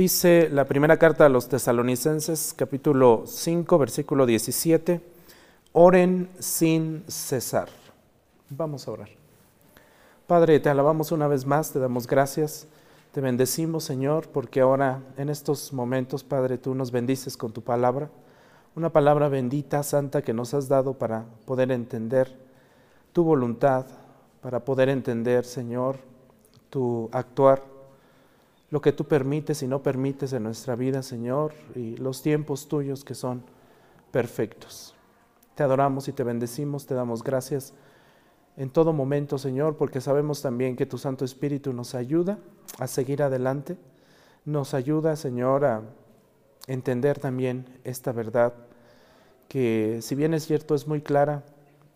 Dice la primera carta a los tesalonicenses, capítulo 5, versículo 17, oren sin cesar. Vamos a orar. Padre, te alabamos una vez más, te damos gracias, te bendecimos, Señor, porque ahora en estos momentos, Padre, tú nos bendices con tu palabra, una palabra bendita, santa, que nos has dado para poder entender tu voluntad, para poder entender, Señor, tu actuar lo que tú permites y no permites en nuestra vida, Señor, y los tiempos tuyos que son perfectos. Te adoramos y te bendecimos, te damos gracias en todo momento, Señor, porque sabemos también que tu Santo Espíritu nos ayuda a seguir adelante, nos ayuda, Señor, a entender también esta verdad que si bien es cierto es muy clara,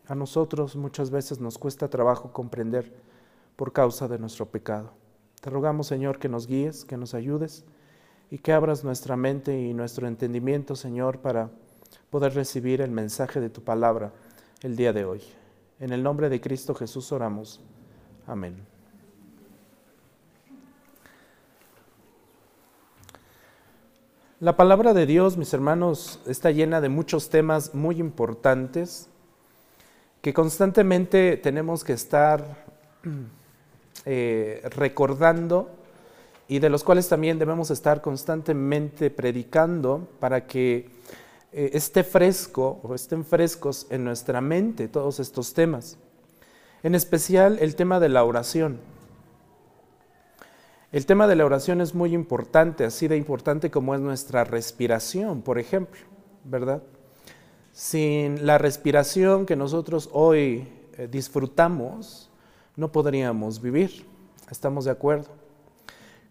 a nosotros muchas veces nos cuesta trabajo comprender por causa de nuestro pecado. Te rogamos, Señor, que nos guíes, que nos ayudes y que abras nuestra mente y nuestro entendimiento, Señor, para poder recibir el mensaje de tu palabra el día de hoy. En el nombre de Cristo Jesús oramos. Amén. La palabra de Dios, mis hermanos, está llena de muchos temas muy importantes que constantemente tenemos que estar eh, recordando y de los cuales también debemos estar constantemente predicando para que eh, esté fresco o estén frescos en nuestra mente todos estos temas. En especial el tema de la oración. El tema de la oración es muy importante, así de importante como es nuestra respiración, por ejemplo, ¿verdad? Sin la respiración que nosotros hoy eh, disfrutamos, no podríamos vivir. ¿Estamos de acuerdo?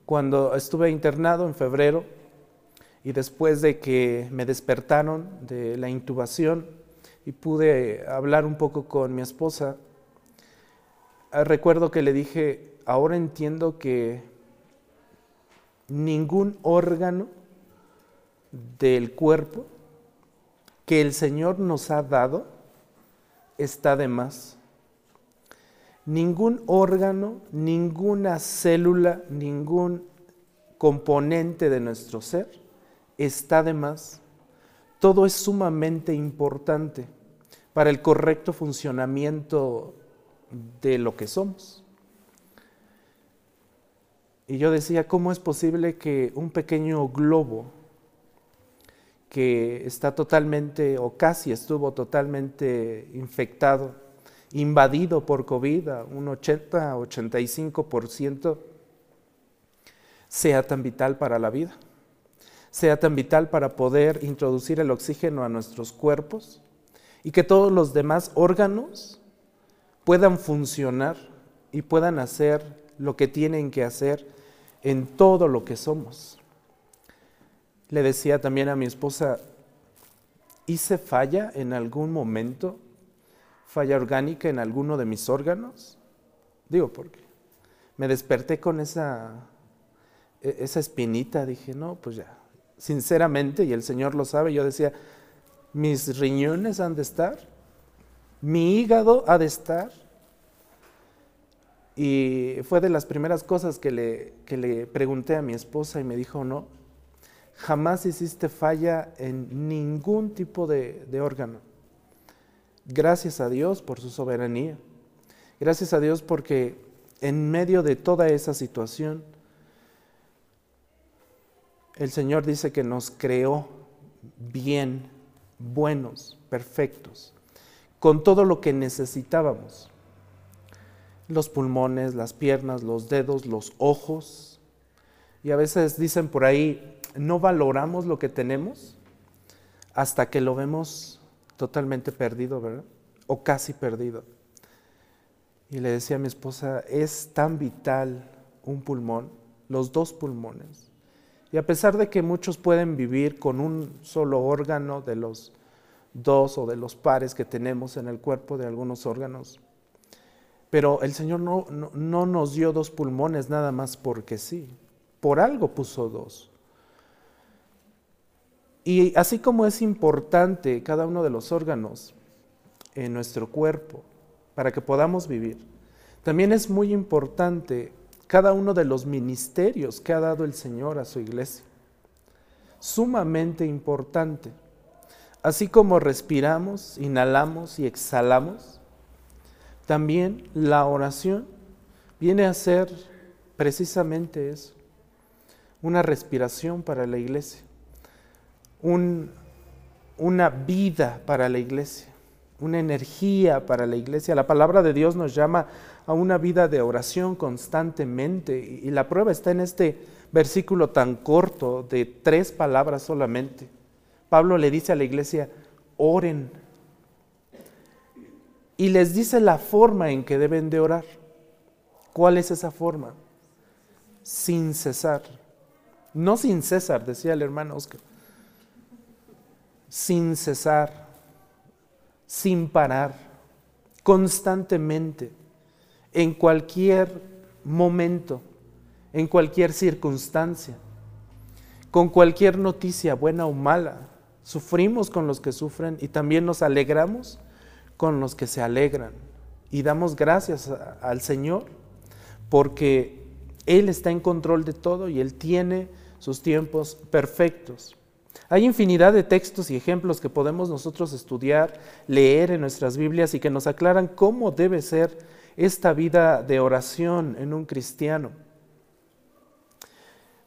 Cuando estuve internado en febrero y después de que me despertaron de la intubación y pude hablar un poco con mi esposa, eh, recuerdo que le dije, ahora entiendo que ningún órgano del cuerpo que el Señor nos ha dado está de más ningún órgano, ninguna célula, ningún componente de nuestro ser está de más. Todo es sumamente importante para el correcto funcionamiento de lo que somos. Y yo decía, ¿cómo es posible que un pequeño globo que está totalmente o casi estuvo totalmente infectado invadido por COVID, un 80-85%, sea tan vital para la vida, sea tan vital para poder introducir el oxígeno a nuestros cuerpos y que todos los demás órganos puedan funcionar y puedan hacer lo que tienen que hacer en todo lo que somos. Le decía también a mi esposa, ¿hice falla en algún momento falla orgánica en alguno de mis órganos? Digo, porque me desperté con esa, e, esa espinita, dije, no, pues ya, sinceramente, y el Señor lo sabe, yo decía, mis riñones han de estar, mi hígado ha de estar. Y fue de las primeras cosas que le, que le pregunté a mi esposa y me dijo, no, jamás hiciste falla en ningún tipo de, de órgano. Gracias a Dios por su soberanía. Gracias a Dios porque en medio de toda esa situación, el Señor dice que nos creó bien, buenos, perfectos, con todo lo que necesitábamos. Los pulmones, las piernas, los dedos, los ojos. Y a veces dicen por ahí, no valoramos lo que tenemos hasta que lo vemos totalmente perdido, ¿verdad? O casi perdido. Y le decía a mi esposa, es tan vital un pulmón, los dos pulmones. Y a pesar de que muchos pueden vivir con un solo órgano de los dos o de los pares que tenemos en el cuerpo de algunos órganos, pero el Señor no, no, no nos dio dos pulmones nada más porque sí, por algo puso dos. Y así como es importante cada uno de los órganos en nuestro cuerpo para que podamos vivir, también es muy importante cada uno de los ministerios que ha dado el Señor a su iglesia. Sumamente importante. Así como respiramos, inhalamos y exhalamos, también la oración viene a ser precisamente eso, una respiración para la iglesia, una vida para la iglesia, una energía para la iglesia. La palabra de Dios nos llama a una vida de oración constantemente y la prueba está en este versículo tan corto de tres palabras solamente. Pablo le dice a la iglesia, oren. Y les dice la forma en que deben de orar. ¿Cuál es esa forma? Sin cesar. No sin cesar, decía el hermano Oscar. Sin cesar, sin parar, constantemente, en cualquier momento, en cualquier circunstancia, con cualquier noticia, buena o mala, Sufrimos con los que sufren y también nos alegramos con los que se alegran. Y damos gracias al Señor porque Él está en control de todo y Él tiene sus tiempos perfectos. Hay infinidad de textos y ejemplos que podemos nosotros estudiar, leer en nuestras Biblias y que nos aclaran cómo debe ser esta vida de oración en un cristiano.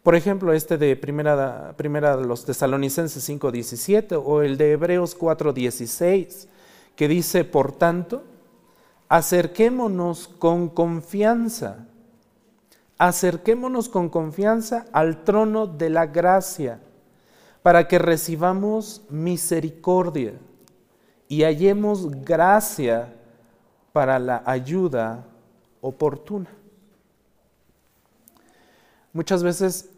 Por ejemplo, este de primera, primera de los Tesalonicenses 5.17 o el de Hebreos 4.16, que dice, por tanto, acerquémonos con confianza, acerquémonos con confianza al trono de la gracia, para que recibamos misericordia y hallemos gracia para la ayuda oportuna. Muchas veces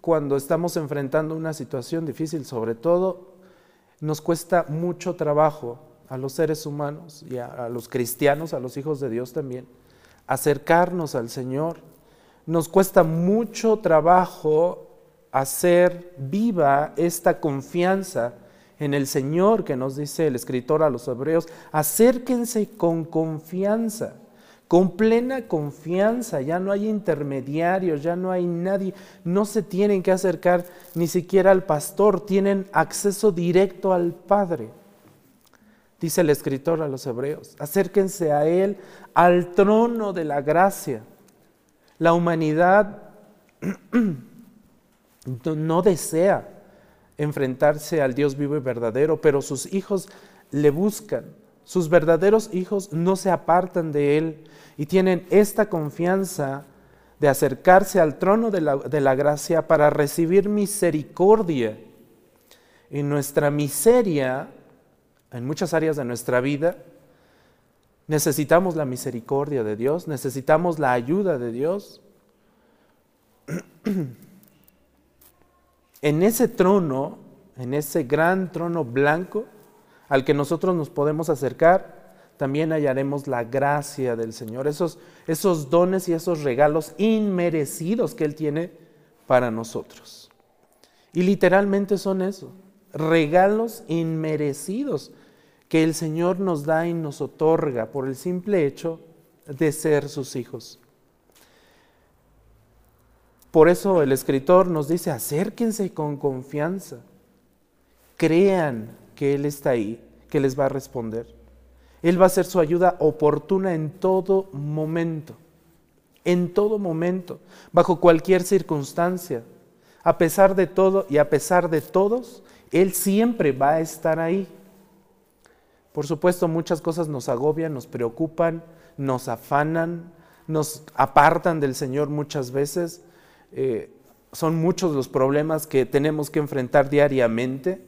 cuando estamos enfrentando una situación difícil, sobre todo, nos cuesta mucho trabajo a los seres humanos y a, los cristianos, a los hijos de Dios también, acercarnos al Señor. Nos cuesta mucho trabajo hacer viva esta confianza en el Señor que nos dice el escritor a los hebreos, acérquense con confianza con plena confianza, ya no hay intermediarios, ya no hay nadie, no se tienen que acercar ni siquiera al pastor, tienen acceso directo al Padre. Dice el escritor a los hebreos, acérquense a Él, al trono de la gracia. La humanidad no desea enfrentarse al Dios vivo y verdadero, pero sus hijos le buscan. Sus verdaderos hijos no se apartan de Él y tienen esta confianza de acercarse al trono de la, gracia para recibir misericordia. En nuestra miseria, en muchas áreas de nuestra vida, necesitamos la misericordia de Dios, necesitamos la ayuda de Dios. En ese trono, en ese gran trono blanco, al que nosotros nos podemos acercar, también hallaremos la gracia del Señor, esos, esos dones y esos regalos inmerecidos que Él tiene para nosotros. Y literalmente son eso, regalos inmerecidos que el Señor nos da y nos otorga por el simple hecho de ser sus hijos. Por eso el escritor nos dice, acérquense con confianza, crean que Él está ahí, que les va a responder. Él va a ser su ayuda oportuna en todo momento, en todo momento, bajo cualquier circunstancia. A pesar de todo y a pesar de todos, Él siempre va a estar ahí. Por supuesto, muchas cosas nos agobian, nos preocupan, nos afanan, nos apartan del Señor muchas veces. Eh, son muchos los problemas que tenemos que enfrentar diariamente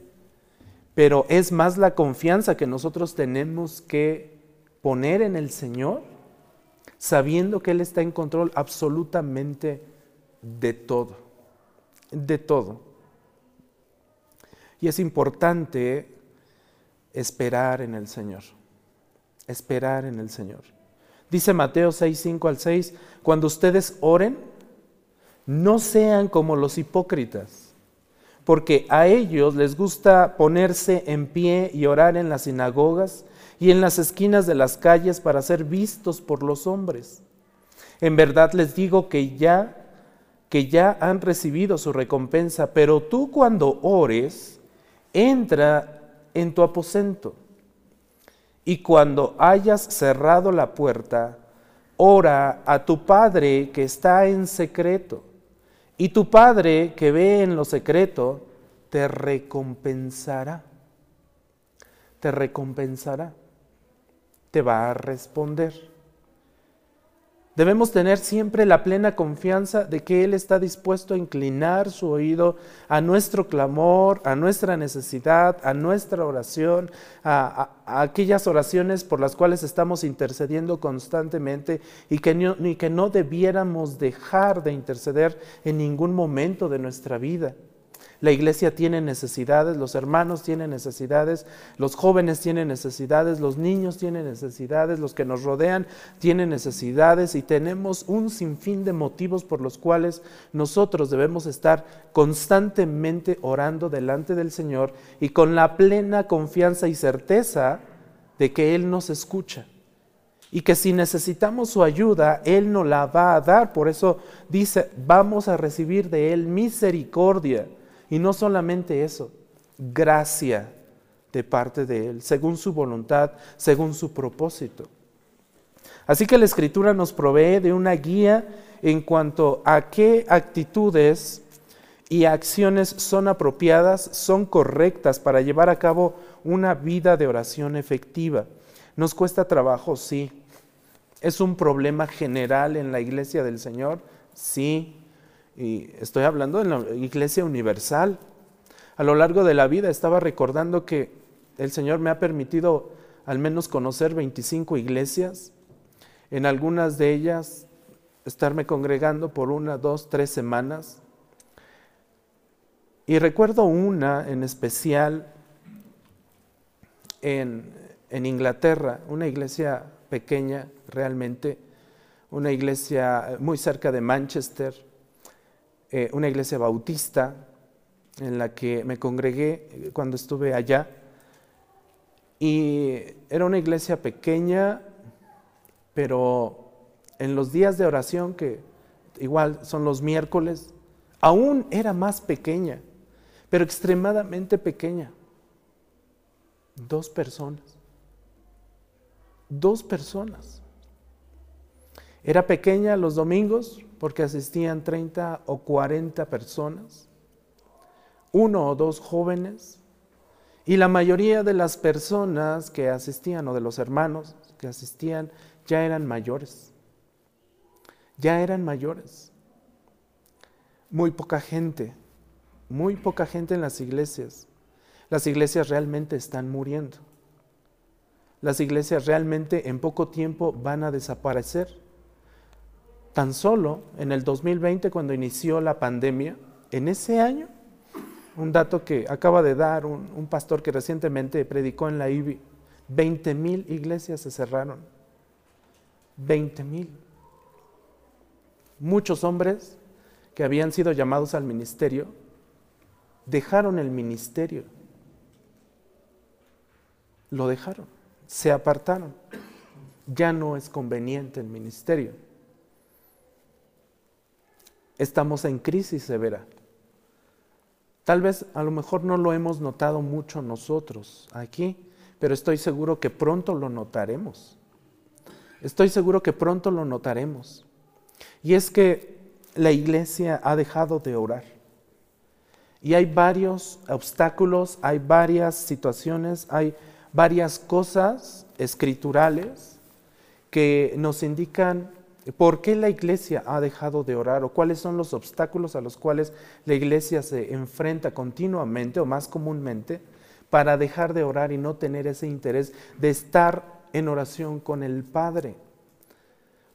pero es más la confianza que nosotros tenemos que poner en el Señor, sabiendo que Él está en control absolutamente de todo, de todo. Y es importante esperar en el Señor, esperar en el Señor. Dice Mateo 6, 5 al 6, cuando ustedes oren, no sean como los hipócritas porque a ellos les gusta ponerse en pie y orar en las sinagogas y en las esquinas de las calles para ser vistos por los hombres. En verdad les digo que ya que ya han recibido su recompensa, pero tú cuando ores, entra en tu aposento. Y cuando hayas cerrado la puerta, ora a tu Padre que está en secreto. Y tu Padre que ve en lo secreto, te recompensará. Te recompensará. Te va a responder. Debemos tener siempre la plena confianza de que Él está dispuesto a inclinar su oído a nuestro clamor, a nuestra necesidad, a nuestra oración, a, aquellas oraciones por las cuales estamos intercediendo constantemente y que, y que no debiéramos dejar de interceder en ningún momento de nuestra vida. La iglesia tiene necesidades, los hermanos tienen necesidades, los jóvenes tienen necesidades, los niños tienen necesidades, los que nos rodean tienen necesidades y tenemos un sinfín de motivos por los cuales nosotros debemos estar constantemente orando delante del Señor y con la plena confianza y certeza de que Él nos escucha y que si necesitamos su ayuda, Él nos la va a dar. Por eso dice, vamos a recibir de Él misericordia y no solamente eso, gracia de parte de Él, según su voluntad, según su propósito. Así que la Escritura nos provee de una guía en cuanto a qué actitudes y acciones son apropiadas, son correctas para llevar a cabo una vida de oración efectiva. ¿Nos cuesta trabajo? Sí. ¿Es un problema general en la iglesia del Señor? Sí. Y estoy hablando de la iglesia universal. A lo largo de la vida estaba recordando que el Señor me ha permitido al menos conocer 25 iglesias. En algunas de ellas estarme congregando por una, dos, tres semanas. Y recuerdo una en especial en, en Inglaterra, una iglesia pequeña realmente, una iglesia muy cerca de Manchester, eh, una iglesia bautista en la que me congregué cuando estuve allá. Y era una iglesia pequeña, pero en los días de oración, que igual son los miércoles, aún era más pequeña, pero extremadamente pequeña. Dos personas. Dos personas. Era pequeña los domingos, porque asistían 30 o 40 personas, uno o dos jóvenes, y la mayoría de las personas que asistían o de los hermanos que asistían ya eran mayores, ya eran mayores. Muy poca gente, muy poca gente en las iglesias. Las iglesias realmente están muriendo. Las iglesias realmente en poco tiempo van a desaparecer Tan solo en el 2020, cuando inició la pandemia, en ese año, un dato que acaba de dar un, pastor que recientemente predicó en la IBI, 20 mil iglesias se cerraron. 20 mil. Muchos hombres que habían sido llamados al ministerio dejaron el ministerio. Lo dejaron, se apartaron. Ya no es conveniente el ministerio estamos en crisis severa. Tal vez a lo mejor no lo hemos notado mucho nosotros aquí, pero estoy seguro que pronto lo notaremos. Estoy seguro que pronto lo notaremos. Y es que la iglesia ha dejado de orar. Y hay varios obstáculos, hay varias situaciones, hay varias cosas escriturales que nos indican ¿Por qué la iglesia ha dejado de orar o cuáles son los obstáculos a los cuales la iglesia se enfrenta continuamente o más comúnmente para dejar de orar y no tener ese interés de estar en oración con el Padre?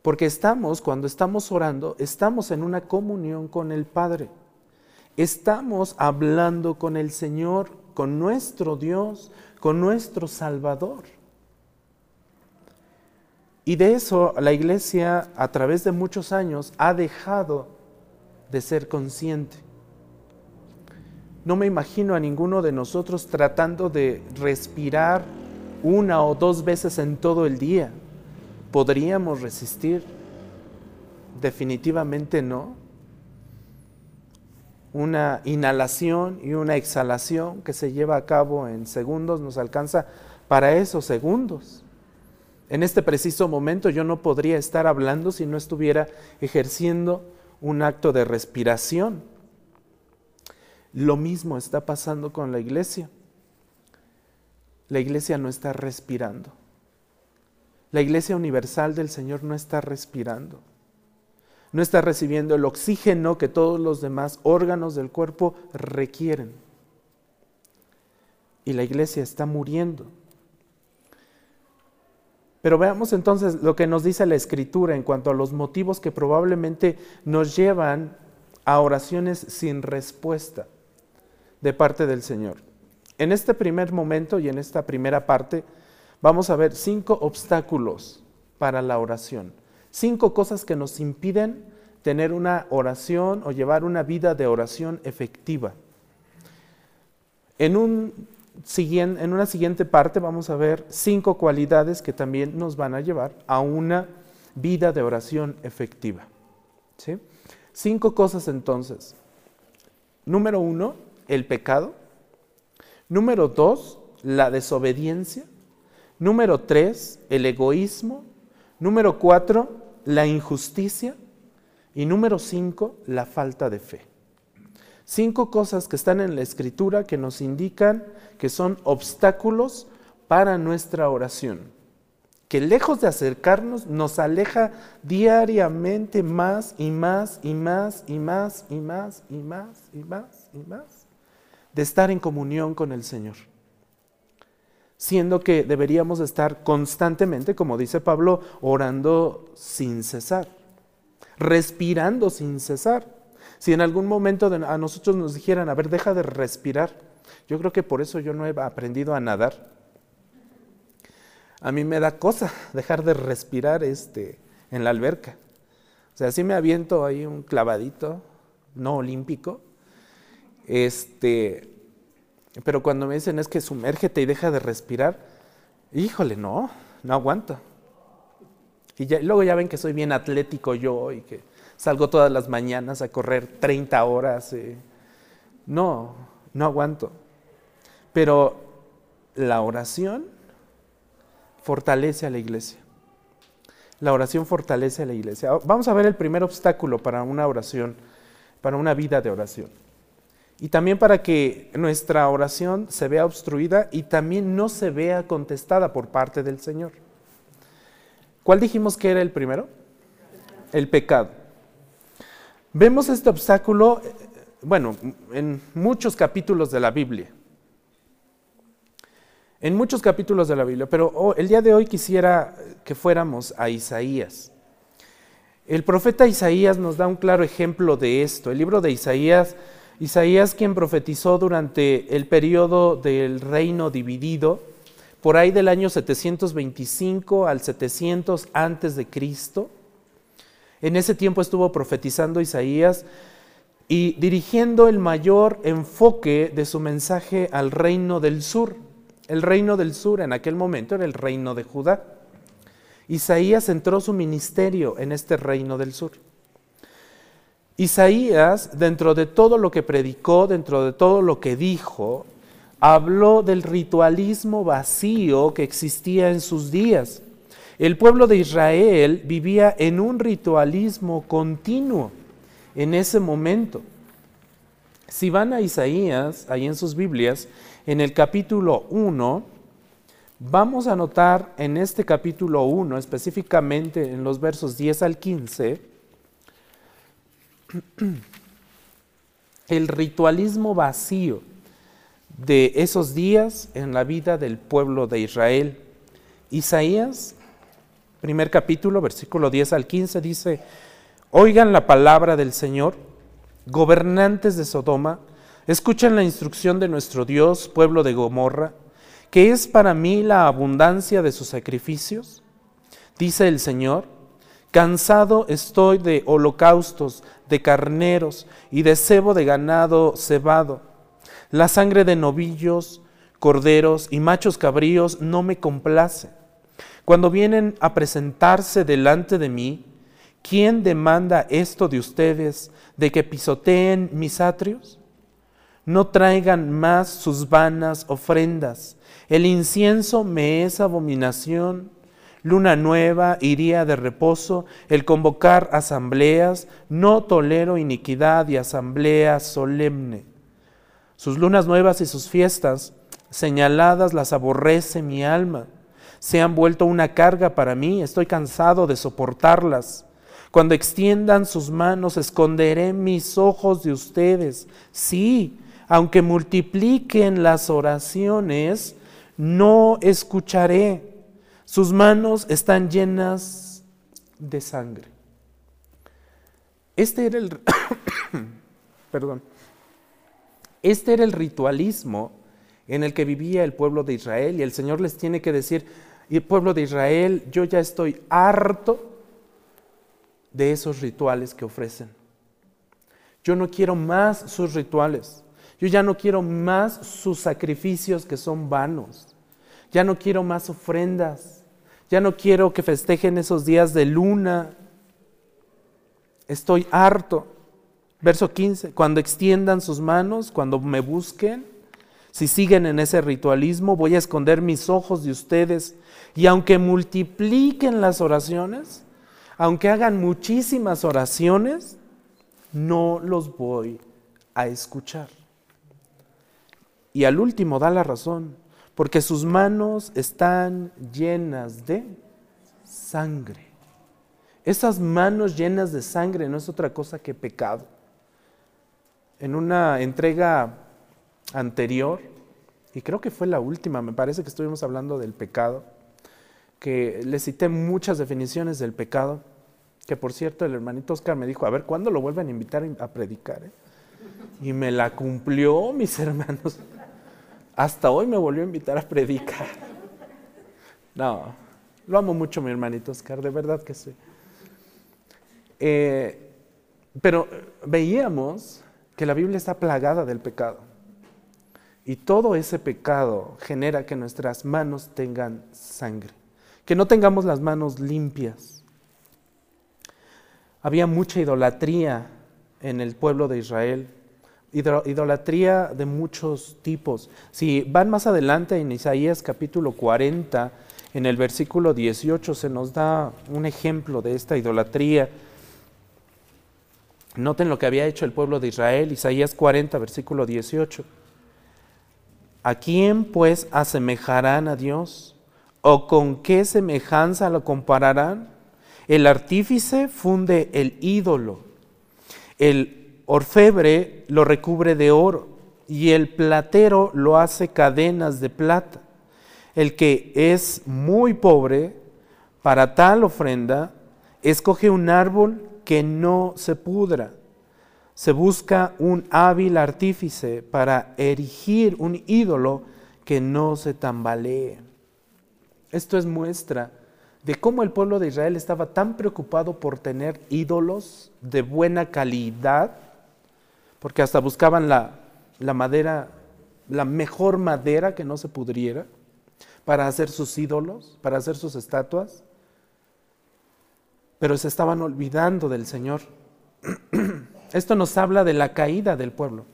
Porque estamos, cuando estamos orando, estamos en una comunión con el Padre. Estamos hablando con el Señor, con nuestro Dios, con nuestro Salvador. Y de eso la iglesia a través de muchos años ha dejado de ser consciente. No me imagino a ninguno de nosotros tratando de respirar una o dos veces en todo el día. ¿Podríamos resistir? definitivamente no. Una inhalación y una exhalación que se lleva a cabo en segundos nos alcanza para esos segundos. En este preciso momento yo no podría estar hablando si no estuviera ejerciendo un acto de respiración. Lo mismo está pasando con la iglesia. La iglesia no está respirando. La iglesia universal del Señor no está respirando. No está recibiendo el oxígeno que todos los demás órganos del cuerpo requieren. Y la iglesia está muriendo. Pero veamos entonces lo que nos dice la escritura en cuanto a los motivos que probablemente nos llevan a oraciones sin respuesta de parte del Señor. En este primer momento y en esta primera parte vamos a ver cinco obstáculos para la oración, cinco cosas que nos impiden tener una oración o llevar una vida de oración efectiva. En un en una siguiente parte vamos a ver cinco cualidades que también nos van a llevar a una vida de oración efectiva. ¿sí? Cinco cosas entonces. Número uno, el pecado. Número dos, la desobediencia. Número tres, el egoísmo. Número cuatro, la injusticia. Y número cinco, la falta de fe. Cinco cosas que están en la escritura que nos indican que son obstáculos para nuestra oración, que lejos de acercarnos nos aleja diariamente más y más y más y más y más y más y más y más de estar en comunión con el Señor. Siendo que deberíamos estar constantemente, como dice Pablo, orando sin cesar, respirando sin cesar. Si en algún momento a nosotros nos dijeran, a ver, deja de respirar, yo creo que por eso yo no he aprendido a nadar. A mí me da cosa dejar de respirar este, en la alberca. O sea, si me aviento ahí un clavadito, no olímpico, este, pero cuando me dicen es que sumérgete y deja de respirar, híjole, no, no aguanto. Y, y luego ya ven que soy bien atlético yo y que salgo todas las mañanas a correr 30 horas. Eh. No, no aguanto. Pero la oración fortalece a la iglesia. La oración fortalece a la iglesia. Vamos a ver el primer obstáculo para una oración, para una vida de oración. Y también para que nuestra oración se vea obstruida y también no se vea contestada por parte del Señor. ¿Cuál dijimos que era el primero? El pecado. Vemos este obstáculo, eh, bueno, en muchos capítulos de la Biblia. En muchos capítulos de la Biblia, pero oh, el día de hoy quisiera que fuéramos a Isaías. El profeta Isaías nos da un claro ejemplo de esto. El libro de Isaías, Isaías quien profetizó durante el periodo del reino dividido, por ahí del año 725 al 700 antes de Cristo. En ese tiempo estuvo profetizando Isaías y dirigiendo el mayor enfoque de su mensaje al reino del sur. El reino del sur en aquel momento era el reino de Judá. Isaías entró su ministerio en este reino del sur. Isaías, dentro de todo lo que predicó, dentro de todo lo que dijo, habló del ritualismo vacío que existía en sus días. El pueblo de Israel vivía en un ritualismo continuo en ese momento. Si van a Isaías, ahí en sus Biblias, en el capítulo 1, vamos a notar en este capítulo 1, específicamente en los versos 10 al 15, el ritualismo vacío de esos días en la vida del pueblo de Israel. Isaías primer capítulo, versículo 10 al 15, dice, oigan la palabra del Señor, gobernantes de Sodoma, escuchen la instrucción de nuestro Dios, pueblo de Gomorra, que es para mí la abundancia de sus sacrificios. Dice el Señor, cansado estoy de holocaustos, de carneros y de cebo de ganado cebado. La sangre de novillos, corderos y machos cabríos no me complace cuando vienen a presentarse delante de mí, ¿quién demanda esto de ustedes, de que pisoteen mis atrios? No traigan más sus vanas ofrendas. El incienso me es abominación. Luna nueva, iría de reposo, el convocar asambleas, no tolero iniquidad y asamblea solemne. Sus lunas nuevas y sus fiestas señaladas las aborrece mi alma. Se han vuelto una carga para mí, estoy cansado de soportarlas. Cuando extiendan sus manos, esconderé mis ojos de ustedes. Sí, aunque multipliquen las oraciones, no escucharé. Sus manos están llenas de sangre. Este era el perdón. Este era el ritualismo en el que vivía el pueblo de Israel y el Señor les tiene que decir, y el pueblo de Israel, yo ya estoy harto de esos rituales que ofrecen. Yo no quiero más sus rituales. Yo ya no quiero más sus sacrificios que son vanos. Ya no quiero más ofrendas. Ya no quiero que festejen esos días de luna. Estoy harto. Verso 15, cuando extiendan sus manos, cuando me busquen, si siguen en ese ritualismo, voy a esconder mis ojos de ustedes. Y aunque multipliquen las oraciones, aunque hagan muchísimas oraciones, no los voy a escuchar. Y al último da la razón, porque sus manos están llenas de sangre. Esas manos llenas de sangre no es otra cosa que pecado. En una entrega anterior, y creo que fue la última, me parece que estuvimos hablando del pecado, que le cité muchas definiciones del pecado, que por cierto el hermanito Oscar me dijo, a ver, ¿cuándo lo vuelven a invitar a predicar? Eh? Y me la cumplió, mis hermanos. Hasta hoy me volvió a invitar a predicar. No, lo amo mucho mi hermanito Oscar, de verdad que sí. Eh, pero veíamos que la Biblia está plagada del pecado. Y todo ese pecado genera que nuestras manos tengan sangre, que no tengamos las manos limpias. Había mucha idolatría en el pueblo de Israel, idolatría de muchos tipos. Si van más adelante en Isaías capítulo 40, en el versículo 18 se nos da un ejemplo de esta idolatría. Noten lo que había hecho el pueblo de Israel, Isaías 40, versículo 18. ¿A quién pues asemejarán a Dios? ¿O con qué semejanza lo compararán? El artífice funde el ídolo, el orfebre lo recubre de oro y el platero lo hace cadenas de plata. El que es muy pobre para tal ofrenda, escoge un árbol que no se pudra se busca un hábil artífice para erigir un ídolo que no se tambalee. Esto es muestra de cómo el pueblo de Israel estaba tan preocupado por tener ídolos de buena calidad, porque hasta buscaban la, madera, la mejor madera que no se pudriera, para hacer sus ídolos, para hacer sus estatuas, pero se estaban olvidando del Señor. Esto nos habla de la caída del pueblo.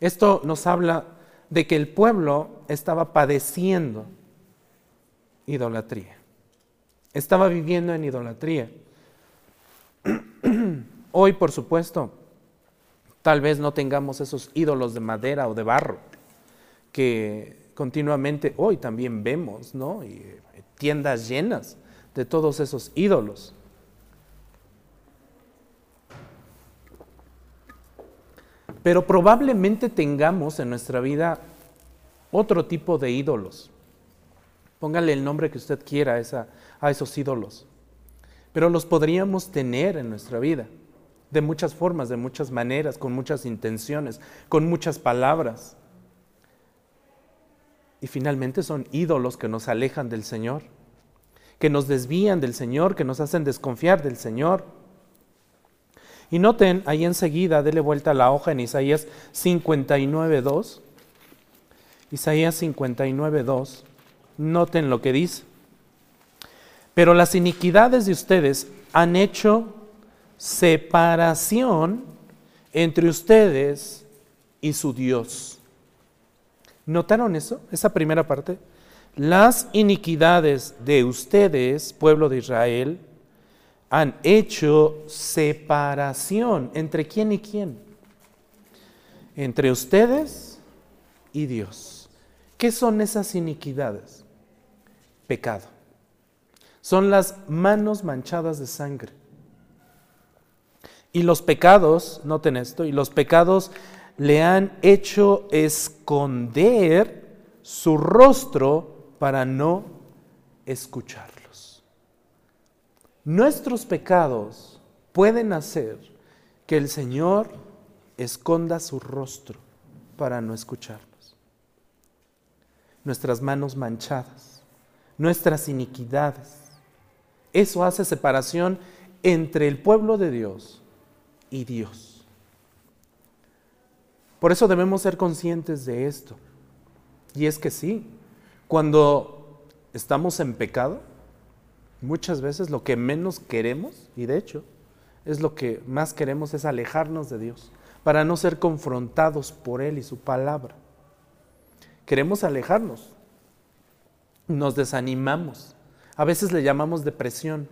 Esto nos habla de que el pueblo estaba padeciendo idolatría. Estaba viviendo en idolatría. Hoy, por supuesto, tal vez no tengamos esos ídolos de madera o de barro que continuamente hoy también vemos, ¿no? Eh, tiendas llenas de todos esos ídolos. Pero probablemente tengamos en nuestra vida otro tipo de ídolos. Póngale el nombre que usted quiera a, esos ídolos. Pero los podríamos tener en nuestra vida, de muchas formas, de muchas maneras, con muchas intenciones, con muchas palabras. Y finalmente son ídolos que nos alejan del Señor, que nos desvían del Señor, que nos hacen desconfiar del Señor. Y noten ahí enseguida, dele vuelta a la hoja en Isaías 59.2. Isaías 59.2. Noten lo que dice. Pero las iniquidades de ustedes han hecho separación entre ustedes y su Dios. ¿Notaron eso? Esa primera parte. Las iniquidades de ustedes, pueblo de Israel, han hecho separación entre quién y quién. Entre ustedes y Dios. ¿Qué son esas iniquidades? Pecado. Son las manos manchadas de sangre. Y los pecados, noten esto, y los pecados le han hecho esconder su rostro para no escucharlos. Nuestros pecados pueden hacer que el Señor esconda su rostro para no escucharlos. Nuestras manos manchadas, nuestras iniquidades. Eso hace separación entre el pueblo de Dios y Dios. Por eso debemos ser conscientes de esto. Y es que sí, cuando estamos en pecado, muchas veces lo que menos queremos, y de hecho es lo que más queremos, es alejarnos de Dios, para no ser confrontados por Él y su palabra. Queremos alejarnos, nos desanimamos, a veces le llamamos depresión,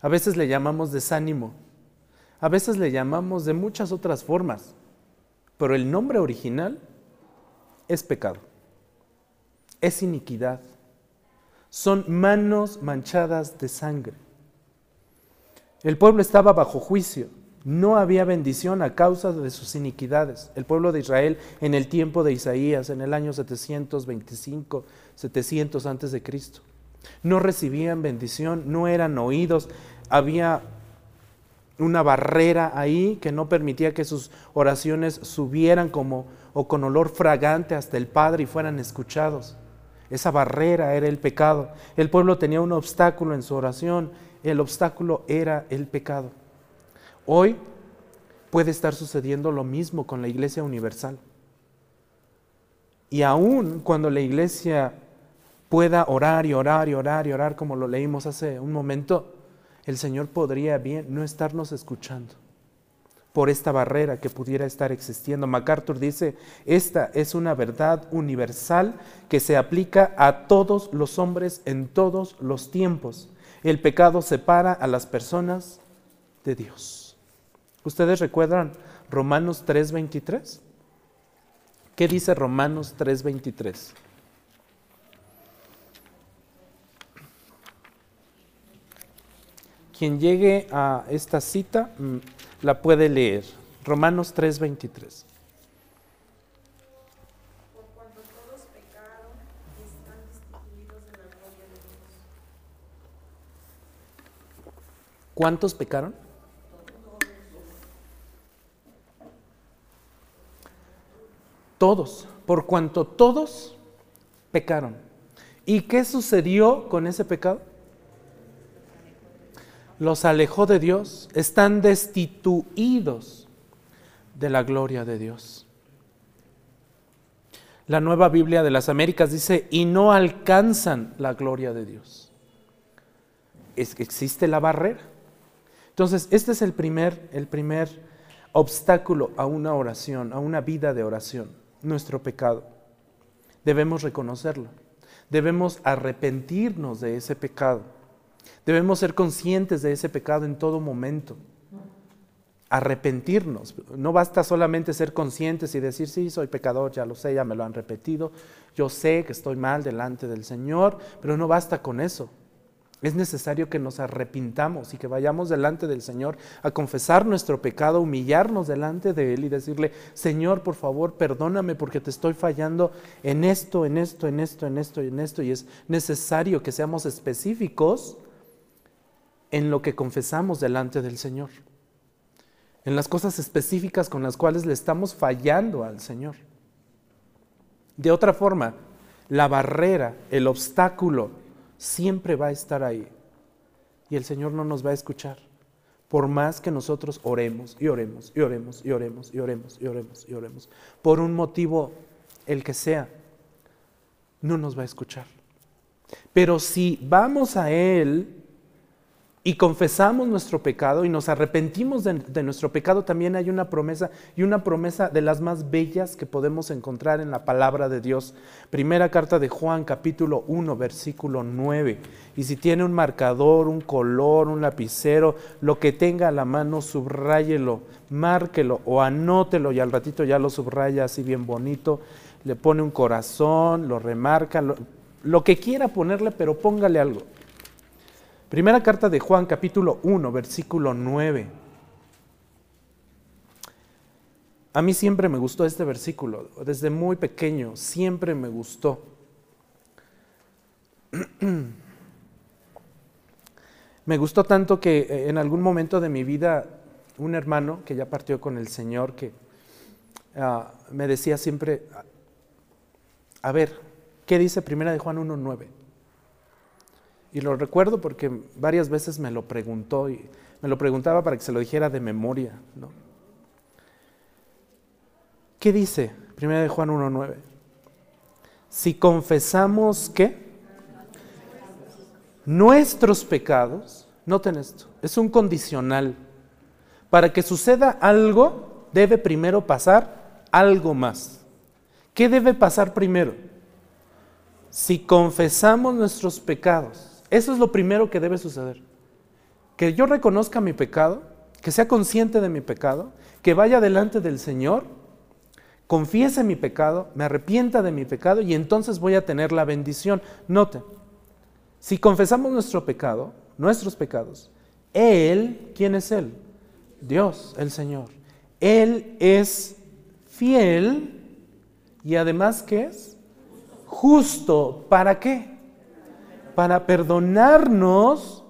a veces le llamamos desánimo, a veces le llamamos de muchas otras formas. Pero el nombre original es pecado, es iniquidad, son manos manchadas de sangre. El pueblo estaba bajo juicio, no había bendición a causa de sus iniquidades. El pueblo de Israel en el tiempo de Isaías, en el año 725, 700 antes de Cristo, no recibían bendición, no eran oídos, había una barrera ahí que no permitía que sus oraciones subieran como o con olor fragante hasta el Padre y fueran escuchados. Esa barrera era el pecado. El pueblo tenía un obstáculo en su oración. El obstáculo era el pecado. Hoy puede estar sucediendo lo mismo con la Iglesia Universal. Y aún cuando la Iglesia pueda orar y orar y orar y orar como lo leímos hace un momento, el Señor podría bien no estarnos escuchando por esta barrera que pudiera estar existiendo. MacArthur dice, esta es una verdad universal que se aplica a todos los hombres en todos los tiempos. El pecado separa a las personas de Dios. ¿Ustedes recuerdan Romanos 3:23? ¿Qué dice Romanos 3:23? Quien llegue a esta cita mm, la puede leer. Romanos 3:23. ¿Cuántos pecaron? Todos, por cuanto todos pecaron. ¿Y qué sucedió con ese pecado? Los alejó de Dios, están destituidos de la gloria de Dios. La nueva Biblia de las Américas dice, y no alcanzan la gloria de Dios. Existe la barrera. Entonces, este es el primer, el primer obstáculo a una oración, a una vida de oración, nuestro pecado. Debemos reconocerlo. Debemos arrepentirnos de ese pecado Debemos ser conscientes de ese pecado en todo momento. Arrepentirnos. No basta solamente ser conscientes y decir, sí, soy pecador, ya lo sé, ya me lo han repetido. Yo sé que estoy mal delante del Señor, pero no basta con eso. Es necesario que nos arrepintamos y que vayamos delante del Señor a confesar nuestro pecado, humillarnos delante de Él y decirle, Señor, por favor, perdóname porque te estoy fallando en esto, en esto, en esto, en esto en esto. Y es necesario que seamos específicos en lo que confesamos delante del Señor, en las cosas específicas con las cuales le estamos fallando al Señor. De otra forma, la barrera, el obstáculo, siempre va a estar ahí y el Señor no nos va a escuchar. Por más que nosotros oremos y oremos y oremos y oremos y oremos y oremos y oremos, por un motivo el que sea, no nos va a escuchar. Pero si vamos a Él y confesamos nuestro pecado y nos arrepentimos de, nuestro pecado, también hay una promesa y una promesa de las más bellas que podemos encontrar en la palabra de Dios. Primera carta de Juan, capítulo 1, versículo 9. Y si tiene un marcador, un color, un lapicero, lo que tenga a la mano, subráyelo, márquelo o anótelo y al ratito ya lo subraya así bien bonito, le pone un corazón, lo remarca, lo que quiera ponerle, pero póngale algo. Primera carta de Juan, capítulo 1, versículo 9. A mí siempre me gustó este versículo, desde muy pequeño, siempre me gustó. Me gustó tanto que eh, en algún momento de mi vida un hermano que ya partió con el Señor, que ah, me decía siempre, a ver, ¿qué dice Primera de Juan 1.9? Y lo recuerdo porque varias veces me lo preguntó y me lo preguntaba para que se lo dijera de memoria. ¿no? ¿Qué dice 1 de Juan 1.9? Si confesamos que nuestros pecados, noten esto, es un condicional. Para que suceda algo, debe primero pasar algo más. ¿Qué debe pasar primero? Si confesamos nuestros pecados, eso es lo primero que debe suceder. Que yo reconozca mi pecado, que sea consciente de mi pecado, que vaya delante del Señor, confiese mi pecado, me arrepienta de mi pecado y entonces voy a tener la bendición. Note, si confesamos nuestro pecado, nuestros pecados, Él, ¿quién es Él? Dios, el Señor. Él es fiel y además, ¿qué es? Justo. ¿Para qué? Para perdonarnos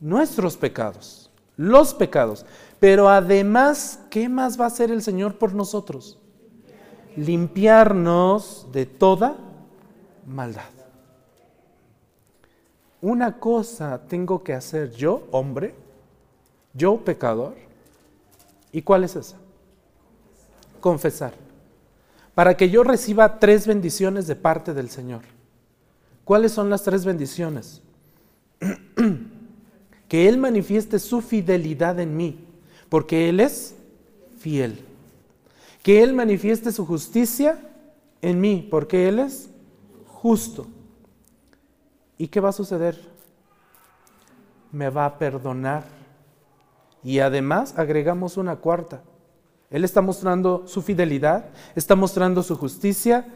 nuestros pecados, los pecados. Pero además, ¿qué más va a hacer el Señor por nosotros? Limpiarnos de toda maldad. Una cosa tengo que hacer yo, hombre, yo pecador. ¿Y cuál es esa? Confesar. Para que yo reciba tres bendiciones de parte del Señor. ¿Cuáles son las tres bendiciones? que Él manifieste su fidelidad en mí, porque Él es fiel. Que Él manifieste su justicia en mí, porque Él es justo. ¿Y qué va a suceder? Me va a perdonar. Y además agregamos una cuarta. Él está mostrando su fidelidad, está mostrando su justicia,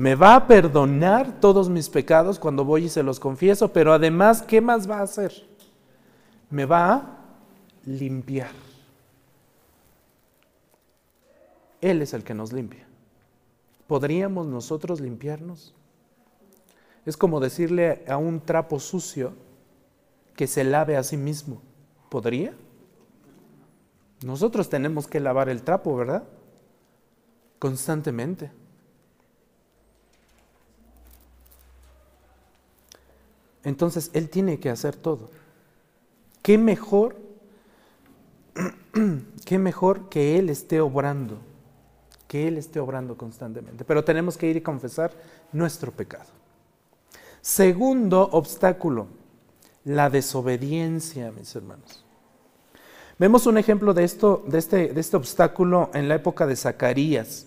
me va a perdonar todos mis pecados cuando voy y se los confieso, pero además, ¿qué más va a hacer? Me va a limpiar. Él es el que nos limpia. ¿Podríamos nosotros limpiarnos? Es como decirle a un trapo sucio que se lave a sí mismo. ¿Podría? Nosotros tenemos que lavar el trapo, ¿verdad? Constantemente. Entonces Él tiene que hacer todo. ¿Qué mejor? ¿Qué mejor que Él esté obrando? Que Él esté obrando constantemente. Pero tenemos que ir y confesar nuestro pecado. Segundo obstáculo, la desobediencia, mis hermanos. Vemos un ejemplo de, esto, de, este, de este obstáculo en la época de Zacarías.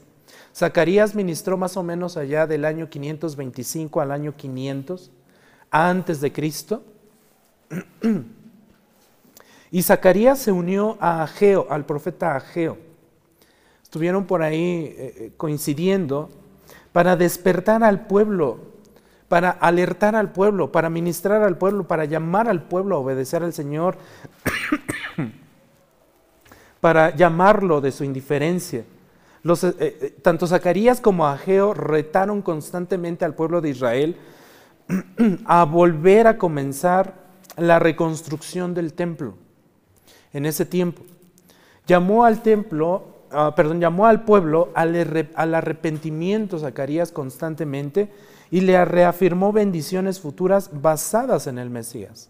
Zacarías ministró más o menos allá del año 525 al año 500 antes de Cristo. Y Zacarías se unió a Ageo, al profeta Ageo. Estuvieron por ahí eh, eh, coincidiendo para despertar al pueblo, para alertar al pueblo, para ministrar al pueblo, para llamar al pueblo a obedecer al Señor, para llamarlo de su indiferencia. Eh, tanto Zacarías como Ageo retaron constantemente al pueblo de Israel a volver a comenzar la reconstrucción del templo en ese tiempo. Llamó al templo, ah, perdón, llamó al pueblo al, al arrepentimiento Zacarías constantemente y le reafirmó bendiciones futuras basadas en el Mesías.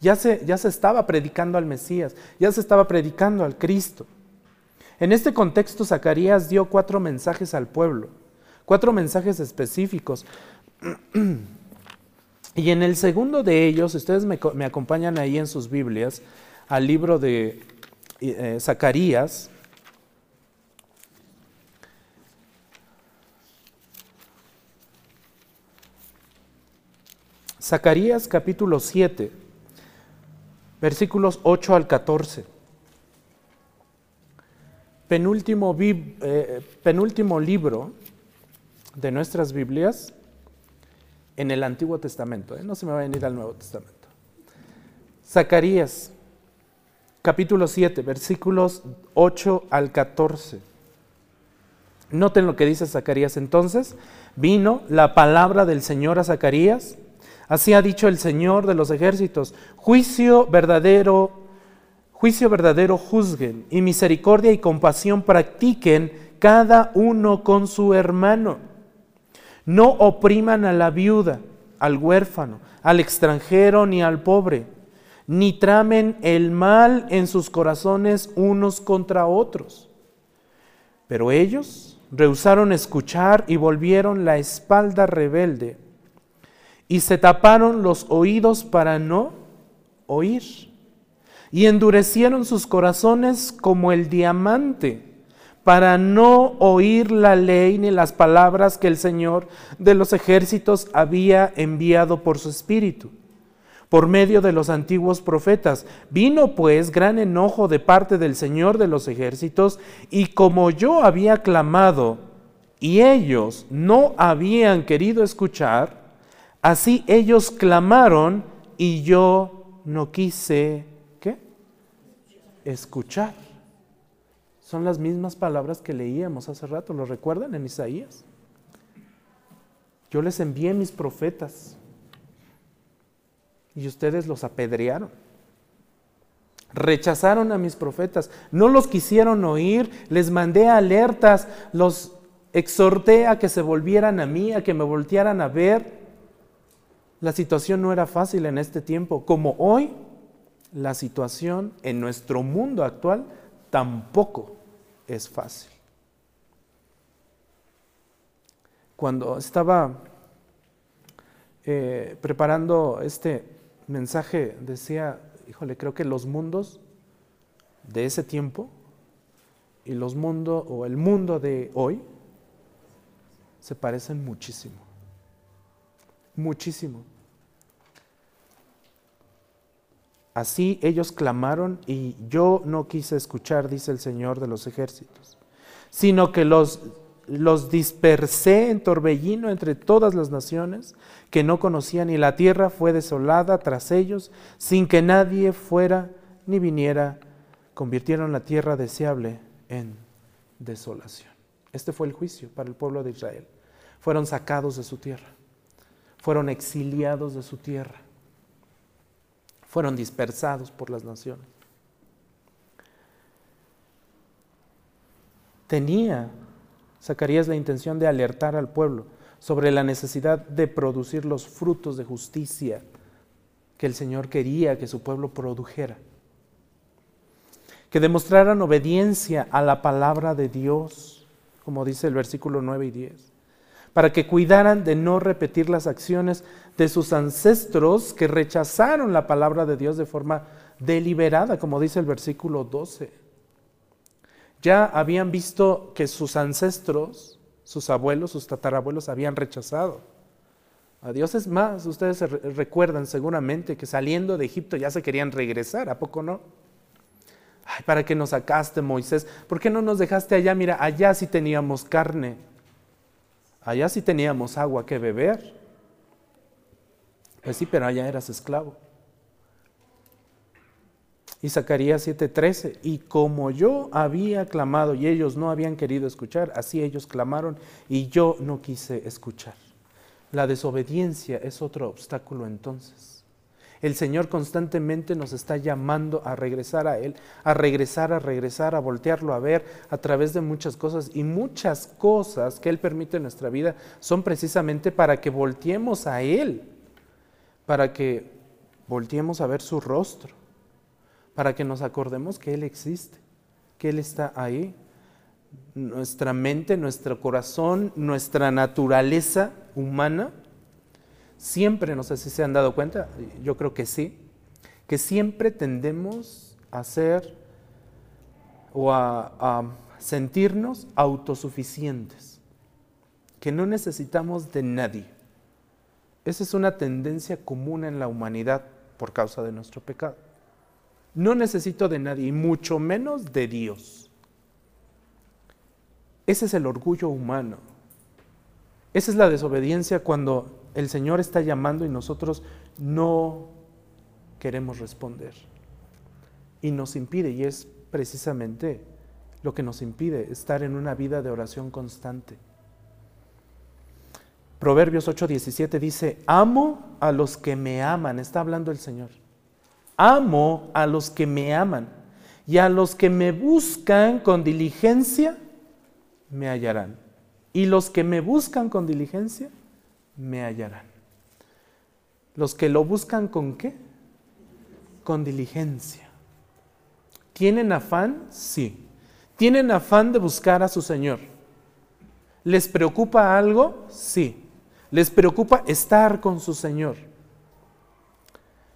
Ya se, ya se estaba predicando al Mesías, ya se estaba predicando al Cristo. En este contexto, Zacarías dio cuatro mensajes al pueblo, cuatro mensajes específicos Y en el segundo de ellos, ustedes me, acompañan ahí en sus Biblias, al libro de eh, Zacarías, Zacarías capítulo 7, versículos 8 al 14. Penúltimo, eh, penúltimo libro de nuestras Biblias en el Antiguo Testamento. ¿eh? No se me va a venir al Nuevo Testamento. Zacarías capítulo 7, versículos 8 al 14. Noten lo que dice Zacarías entonces. Vino la palabra del Señor a Zacarías Así ha dicho el Señor de los ejércitos, juicio verdadero, juicio verdadero juzguen y misericordia y compasión practiquen cada uno con su hermano. No opriman a la viuda, al huérfano, al extranjero ni al pobre, ni tramen el mal en sus corazones unos contra otros. Pero ellos rehusaron escuchar y volvieron la espalda rebelde y se taparon los oídos para no oír. Y endurecieron sus corazones como el diamante para no oír la ley ni las palabras que el Señor de los ejércitos había enviado por su espíritu, por medio de los antiguos profetas. Vino pues gran enojo de parte del Señor de los ejércitos, y como yo había clamado, y ellos no habían querido escuchar, Así ellos clamaron y yo no quise, ¿qué? Escuchar. Son las mismas palabras que leíamos hace rato, ¿lo recuerdan en Isaías? Yo les envié mis profetas y ustedes los apedrearon. Rechazaron a mis profetas, no los quisieron oír, les mandé alertas, los exhorté a que se volvieran a mí, a que me voltearan a ver, la situación no era fácil en este tiempo, como hoy la situación en nuestro mundo actual tampoco es fácil. Cuando estaba eh, preparando este mensaje, decía, híjole, creo que los mundos de ese tiempo y los mundos o el mundo de hoy se parecen muchísimo muchísimo. Así ellos clamaron y yo no quise escuchar, dice el Señor de los ejércitos, sino que los, los dispersé en torbellino entre todas las naciones que no conocían y la tierra fue desolada tras ellos sin que nadie fuera ni viniera. Convirtieron la tierra deseable en desolación. Este fue el juicio para el pueblo de Israel. Fueron sacados de su tierra fueron exiliados de su tierra, fueron dispersados por las naciones. Tenía Zacarías la intención de alertar al pueblo sobre la necesidad de producir los frutos de justicia que el Señor quería que su pueblo produjera. Que demostraran obediencia a la palabra de Dios, como dice el versículo 9 y 10 para que cuidaran de no repetir las acciones de sus ancestros que rechazaron la palabra de Dios de forma deliberada, como dice el versículo 12. Ya habían visto que sus ancestros, sus abuelos, sus tatarabuelos habían rechazado. A Dios es más, ustedes recuerdan seguramente que saliendo de Egipto ya se querían regresar, ¿a poco no? Ay, ¿para qué nos sacaste, Moisés? ¿Por qué no nos dejaste allá? Mira, allá sí teníamos carne. Allá sí teníamos agua que beber. Pues sí, pero allá eras esclavo. Y Zacarías 7:13, y como yo había clamado y ellos no habían querido escuchar, así ellos clamaron y yo no quise escuchar. La desobediencia es otro obstáculo entonces. El Señor constantemente nos está llamando a regresar a Él, a regresar, a regresar, a voltearlo a ver a través de muchas cosas. Y muchas cosas que Él permite en nuestra vida son precisamente para que volteemos a Él, para que volteemos a ver su rostro, para que nos acordemos que Él existe, que Él está ahí. Nuestra mente, nuestro corazón, nuestra naturaleza humana siempre, no sé si se han dado cuenta, yo creo que sí, que siempre tendemos a ser o a, sentirnos autosuficientes, que no necesitamos de nadie. Esa es una tendencia común en la humanidad por causa de nuestro pecado. No necesito de nadie, y mucho menos de Dios. Ese es el orgullo humano. Esa es la desobediencia cuando el Señor está llamando y nosotros no queremos responder. Y nos impide, y es precisamente lo que nos impide estar en una vida de oración constante. Proverbios 8:17 dice, amo a los que me aman, está hablando el Señor. Amo a los que me aman y a los que me buscan con diligencia, me hallarán. Y los que me buscan con diligencia, me hallarán. Los que lo buscan con qué? Con diligencia. ¿Tienen afán? Sí. ¿Tienen afán de buscar a su Señor? ¿Les preocupa algo? Sí. ¿Les preocupa estar con su Señor?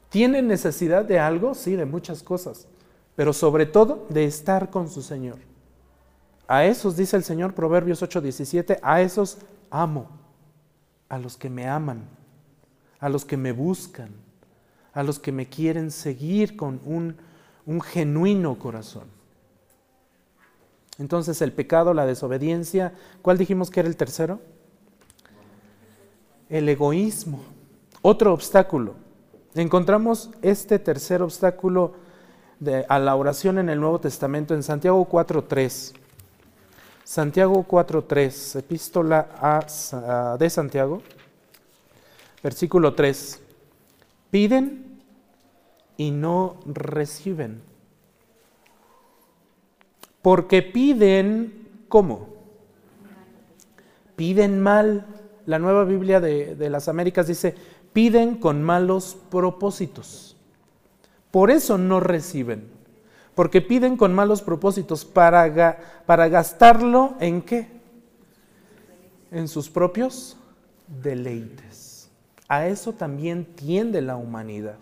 ¿Tienen necesidad de algo? Sí, de muchas cosas, pero sobre todo de estar con su Señor. A esos, dice el Señor, Proverbios 8:17, a esos amo, a los que me aman, a los que me buscan, a los que me quieren seguir con un, un genuino corazón. Entonces el pecado, la desobediencia, ¿cuál dijimos que era el tercero? El egoísmo. Otro obstáculo. Encontramos este tercer obstáculo de, a la oración en el Nuevo Testamento en Santiago 4.3. Santiago 4.3, epístola a, de Santiago, versículo 3. Piden y no reciben porque piden, ¿cómo? Piden mal. La nueva Biblia de, las Américas dice, piden con malos propósitos. Por eso no reciben. Porque piden con malos propósitos para, para gastarlo en qué? En sus propios deleites. A eso también tiende la humanidad.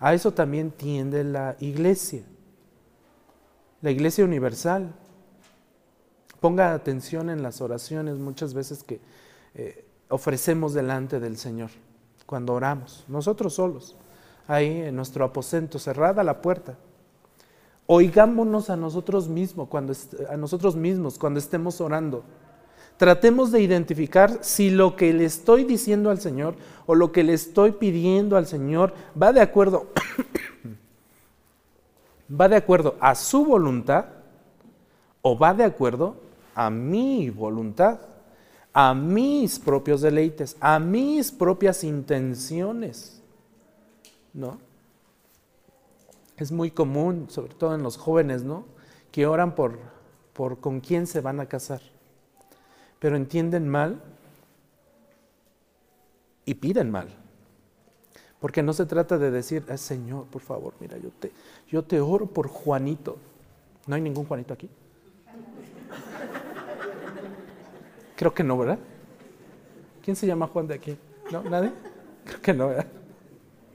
A eso también tiende la iglesia la Iglesia Universal. Ponga atención en las oraciones muchas veces que eh, ofrecemos delante del Señor cuando oramos, nosotros solos, ahí en nuestro aposento, cerrada la puerta. Oigámonos a nosotros mismos cuando, a nosotros mismos cuando estemos orando. Tratemos de identificar si lo que le estoy diciendo al Señor o lo que le estoy pidiendo al Señor va de acuerdo ¿Va de acuerdo a su voluntad o va de acuerdo a mi voluntad, a mis propios deleites, a mis propias intenciones? ¿No? Es muy común, sobre todo en los jóvenes, ¿no? Que oran por, por con quién se van a casar, pero entienden mal y piden mal. Porque no se trata de decir, Señor, por favor, mira, yo te, yo te oro por Juanito. ¿No hay ningún Juanito aquí? Creo que no, ¿verdad? ¿Quién se llama Juan de aquí? ¿No? ¿Nadie? Creo que no, ¿verdad?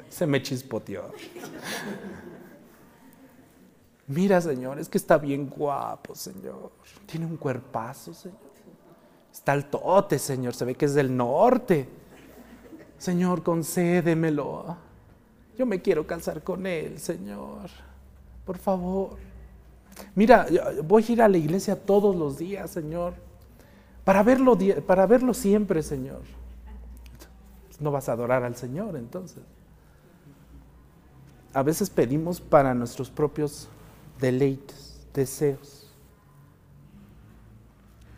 Se me chispoteó. Mira, Señor, es que está bien guapo, Señor. Tiene un cuerpazo, Señor. Está altote, Señor. Se ve que es del norte. Señor, concédemelo. Yo me quiero casar con Él, Señor. Por favor. Mira, voy a ir a la iglesia todos los días, Señor. Para verlo, para verlo siempre, Señor. No vas a adorar al Señor entonces. A veces pedimos para nuestros propios deleites, deseos.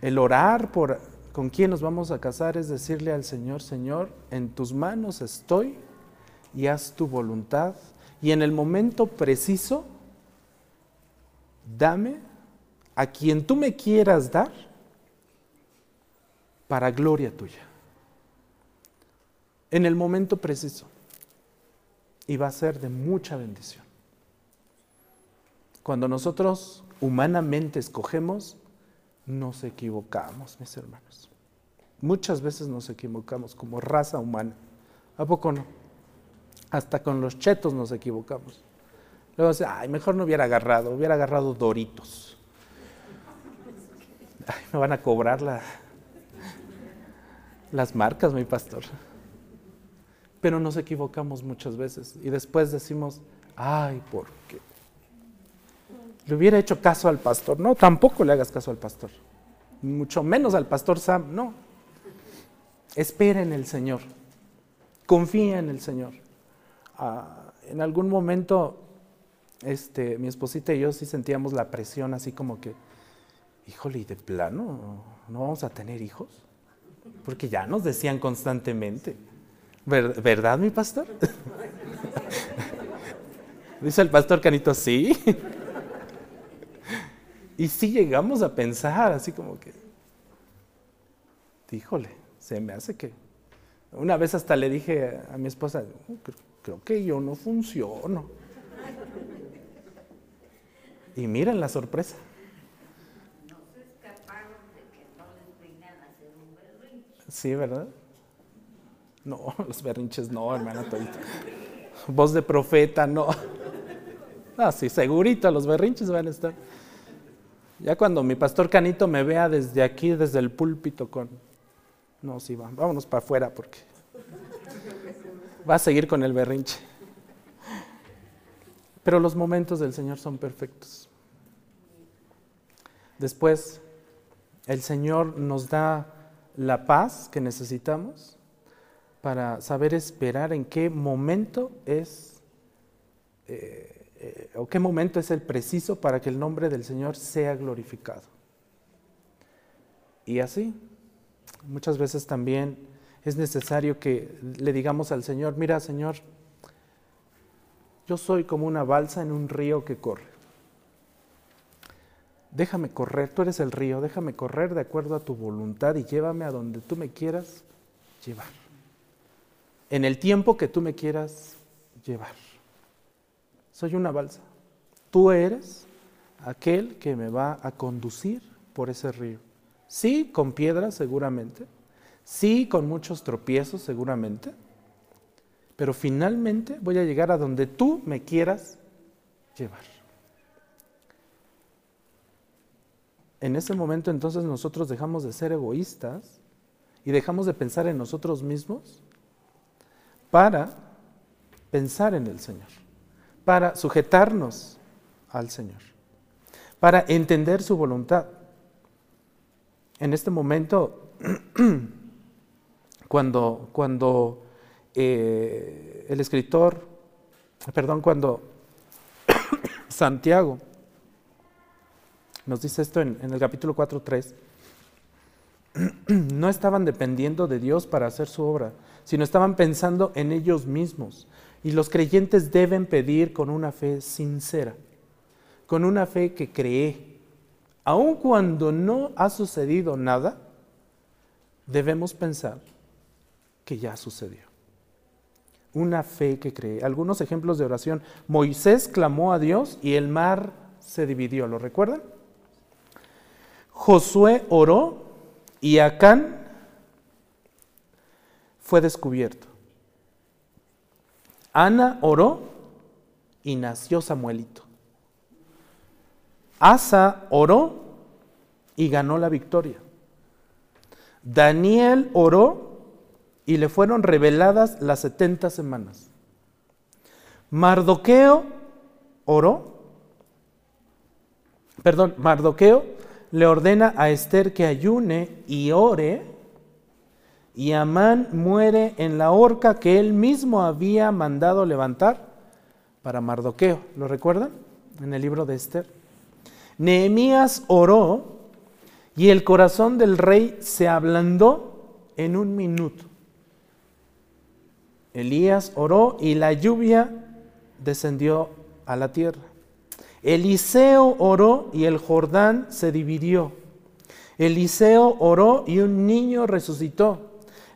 El orar por con quién nos vamos a casar es decirle al Señor, Señor, en tus manos estoy y haz tu voluntad. Y en el momento preciso, dame a quien tú me quieras dar para gloria tuya. En el momento preciso. Y va a ser de mucha bendición. Cuando nosotros humanamente escogemos, nos equivocamos, mis hermanos. Muchas veces nos equivocamos como raza humana, ¿A poco no? Hasta con los chetos nos equivocamos. Luego dice, ay, mejor no hubiera agarrado, hubiera agarrado Doritos. Ay, me van a cobrar la, las marcas, mi pastor. Pero nos equivocamos muchas veces y después decimos, ay, ¿por qué? Le hubiera hecho caso al pastor. No, tampoco le hagas caso al pastor. Mucho menos al pastor Sam, no. Espera en el Señor. Confía en el Señor. Ah, en algún momento, este, mi esposita y yo sí sentíamos la presión así como que, híjole, ¿y de plano no vamos a tener hijos? Porque ya nos decían constantemente. ¿Verdad, mi pastor? Dice el pastor Canito, sí. Y sí llegamos a pensar así como que, híjole, se me hace que... Una vez hasta le dije a mi esposa, creo que yo no funciono. Y miren la sorpresa. Sí, ¿verdad? No, los berrinches no, hermano Voz de profeta, no. Ah, sí, segurito los berrinches van a estar. Ya cuando mi pastor Canito me vea desde aquí, desde el púlpito con... No, sí, va, vámonos para afuera porque va a seguir con el berrinche. Pero los momentos del Señor son perfectos. Después, el Señor nos da la paz que necesitamos para saber esperar en qué momento es eh, o qué momento es el preciso para que el nombre del Señor sea glorificado. Y así, muchas veces también es necesario que le digamos al Señor, mira Señor, yo soy como una balsa en un río que corre déjame correr, tú eres el río, déjame correr de acuerdo a tu voluntad y llévame a donde tú me quieras llevar. En el tiempo que tú me quieras llevar. Soy una balsa. Tú eres aquel que me va a conducir por ese río. Sí, con piedras seguramente. Sí, con muchos tropiezos seguramente. Pero finalmente voy a llegar a donde tú me quieras llevar. en ese momento entonces nosotros dejamos de ser egoístas y dejamos de pensar en nosotros mismos para pensar en el Señor, para sujetarnos al Señor, para entender su voluntad. En este momento, cuando, cuando eh, el escritor, perdón, cuando Santiago nos dice esto en, el capítulo 4.3, no estaban dependiendo de Dios para hacer su obra, sino estaban pensando en ellos mismos. Y los creyentes deben pedir con una fe sincera, con una fe que cree. Aun cuando no ha sucedido nada, debemos pensar que ya sucedió. Una fe que cree. Algunos ejemplos de oración. Moisés clamó a Dios y el mar se dividió. ¿Lo recuerdan? Josué oró y Acán fue descubierto. Ana oró y nació Samuelito. Asa oró y ganó la victoria. Daniel oró y le fueron reveladas las 70 semanas. Mardoqueo oró, perdón, Mardoqueo le ordena a Esther que ayune y ore, y Amán muere en la horca que él mismo había mandado levantar para Mardoqueo. ¿Lo recuerdan? En el libro de Esther. Nehemías oró y el corazón del rey se ablandó en un minuto. Elías oró y la lluvia descendió a la tierra. Eliseo oró y el Jordán se dividió. Eliseo oró y un niño resucitó.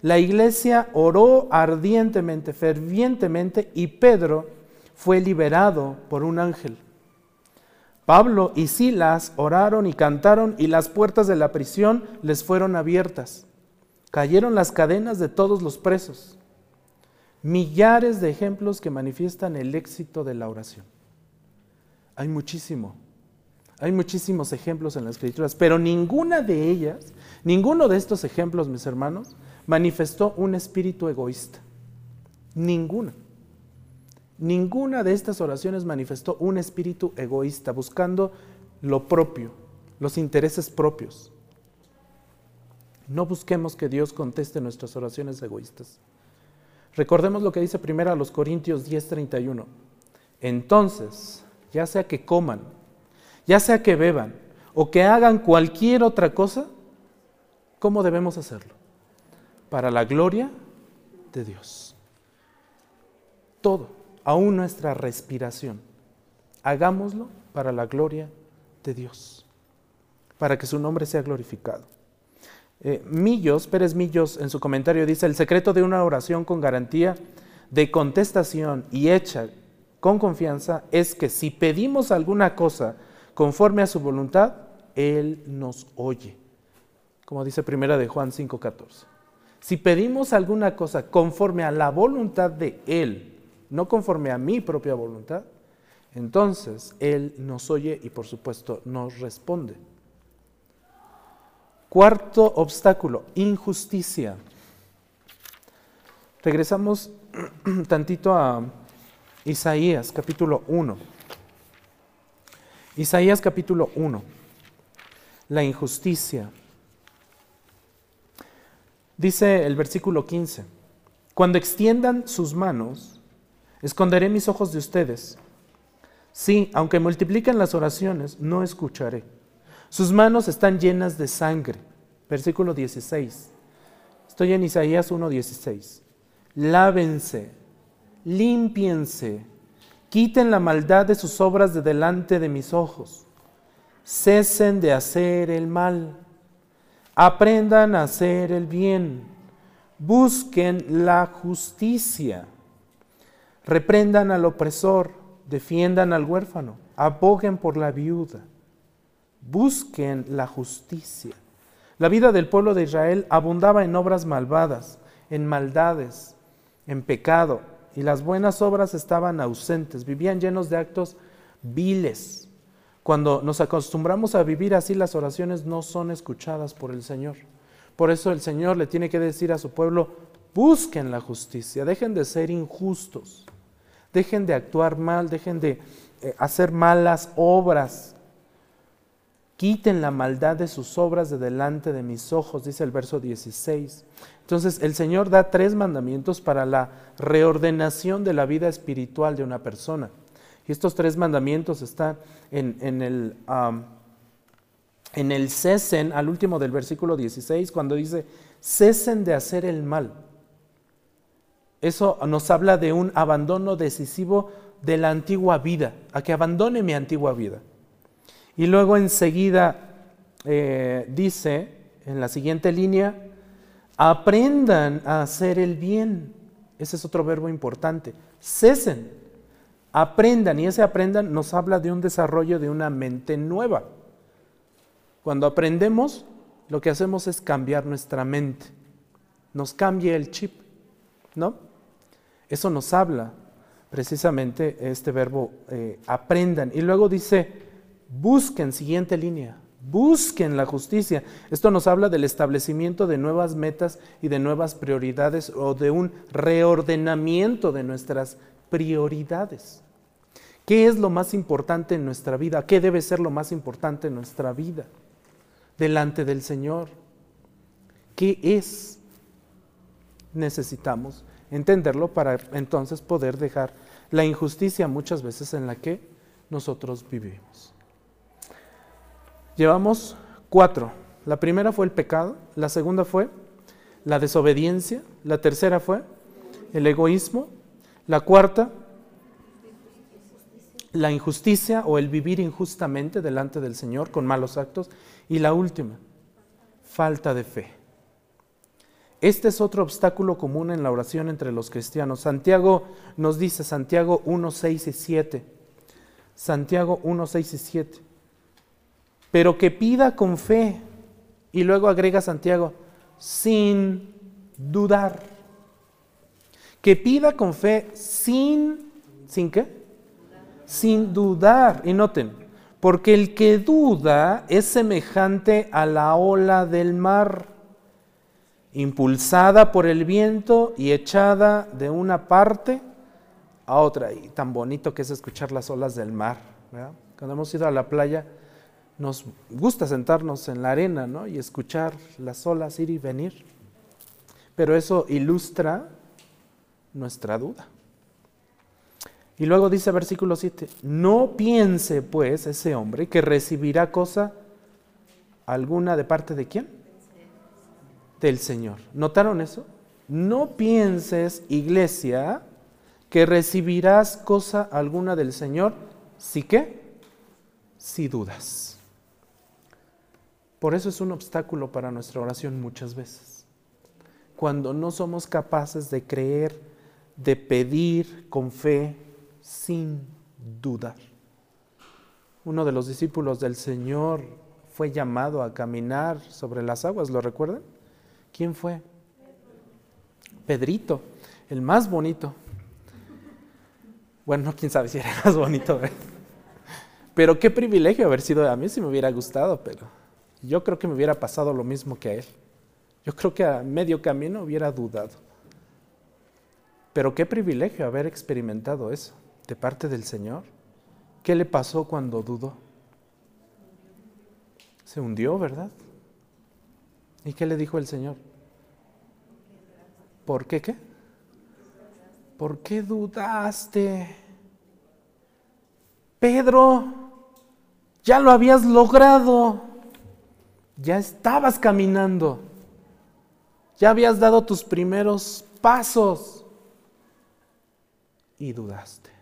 La iglesia oró ardientemente, fervientemente y Pedro fue liberado por un ángel. Pablo y Silas oraron y cantaron y las puertas de la prisión les fueron abiertas. Cayeron las cadenas de todos los presos. millares de ejemplos que manifiestan el éxito de la oración. Hay muchísimo. Hay muchísimos ejemplos en las escrituras, pero ninguna de ellas, ninguno de estos ejemplos, mis hermanos, manifestó un espíritu egoísta. Ninguna. Ninguna de estas oraciones manifestó un espíritu egoísta, buscando lo propio, los intereses propios. No busquemos que Dios conteste nuestras oraciones egoístas. Recordemos lo que dice primero a los Corintios 10:31. Entonces, ya sea que coman, ya sea que beban o que hagan cualquier otra cosa, ¿cómo debemos hacerlo? Para la gloria de Dios. Todo, aún nuestra respiración, hagámoslo para la gloria de Dios, para que su nombre sea glorificado. Eh, Millos, Pérez Millos, en su comentario dice, el secreto de una oración con garantía de contestación y hecha con confianza es que si pedimos alguna cosa conforme a su voluntad, Él nos oye. Como dice primera de Juan 5:14. Si pedimos alguna cosa conforme a la voluntad de Él, no conforme a mi propia voluntad, entonces Él nos oye y por supuesto nos responde. Cuarto obstáculo, injusticia. Regresamos tantito a Isaías capítulo 1. Isaías capítulo 1. La injusticia. Dice el versículo 15, cuando extiendan sus manos, esconderé mis ojos de ustedes. Sí, aunque multipliquen las oraciones, no escucharé. Sus manos están llenas de sangre. Versículo 16. Estoy en Isaías 1:16. Lávense, límpiense, quiten la maldad de sus obras de delante de mis ojos. Cesen de hacer el mal. Aprendan a hacer el bien. Busquen la justicia. Reprendan al opresor. Defiendan al huérfano. Aboguen por la viuda busquen la justicia. La vida del pueblo de Israel abundaba en obras malvadas, en maldades, en pecado, y las buenas obras estaban ausentes, vivían llenos de actos viles. Cuando nos acostumbramos a vivir así, las oraciones no son escuchadas por el Señor. Por eso el Señor le tiene que decir a su pueblo, busquen la justicia, dejen de ser injustos, dejen de actuar mal, dejen de eh, hacer malas obras, quiten la maldad de sus obras de delante de mis ojos, dice el verso 16. Entonces el Señor da tres mandamientos para la reordenación de la vida espiritual de una persona. Y estos tres mandamientos están en, el, en el cesen, al último del versículo 16, cuando dice, cesen de hacer el mal. Eso nos habla de un abandono decisivo de la antigua vida, a que abandone mi antigua vida. Y luego enseguida eh, dice, en la siguiente línea, aprendan a hacer el bien. Ese es otro verbo importante. Cesen, aprendan. Y ese aprendan nos habla de un desarrollo de una mente nueva. Cuando aprendemos, lo que hacemos es cambiar nuestra mente. Nos cambia el chip, ¿no? Eso nos habla precisamente este verbo eh, aprendan. Y luego dice, Busquen, siguiente línea, busquen la justicia. Esto nos habla del establecimiento de nuevas metas y de nuevas prioridades o de un reordenamiento de nuestras prioridades. ¿Qué es lo más importante en nuestra vida? ¿Qué debe ser lo más importante en nuestra vida? Delante del Señor. ¿Qué es? Necesitamos entenderlo para entonces poder dejar la injusticia muchas veces en la que nosotros vivimos. Llevamos cuatro. La primera fue el pecado, la segunda fue la desobediencia, la tercera fue el egoísmo, la cuarta, la injusticia o el vivir injustamente delante del Señor con malos actos, y la última, falta de fe. Este es otro obstáculo común en la oración entre los cristianos. Santiago nos dice, Santiago 1, 6 y 7. Santiago 1, 6 y 7 pero que pida con fe. Y luego agrega Santiago, sin dudar. Que pida con fe sin, ¿sin qué? Sin dudar. Y noten, porque el que duda es semejante a la ola del mar, impulsada por el viento y echada de una parte a otra. Y tan bonito que es escuchar las olas del mar. Cuando hemos ido a la playa, nos gusta sentarnos en la arena ¿no? y escuchar las olas ir y venir. Pero eso ilustra nuestra duda. Y luego dice versículo 7, no piense pues ese hombre que recibirá cosa alguna de parte de quién? Del Señor. ¿Notaron eso? No pienses, iglesia, que recibirás cosa alguna del Señor, si qué? Si dudas. Por eso es un obstáculo para nuestra oración muchas veces. Cuando no somos capaces de creer, de pedir con fe, sin dudar. Uno de los discípulos del Señor fue llamado a caminar sobre las aguas, ¿lo recuerdan? ¿Quién fue? Pedrito, el más bonito. Bueno, quién sabe si era el más bonito, pero qué privilegio haber sido, a mí si me hubiera gustado, pero yo creo que me hubiera pasado lo mismo que a él. Yo creo que a medio camino hubiera dudado. Pero qué privilegio haber experimentado eso de parte del Señor. ¿Qué le pasó cuando dudó? Se hundió, ¿verdad? ¿Y qué le dijo el Señor? ¿Por qué qué? ¿Por qué dudaste? Pedro, ya lo habías logrado. Ya estabas caminando. Ya habías dado tus primeros pasos. Y dudaste.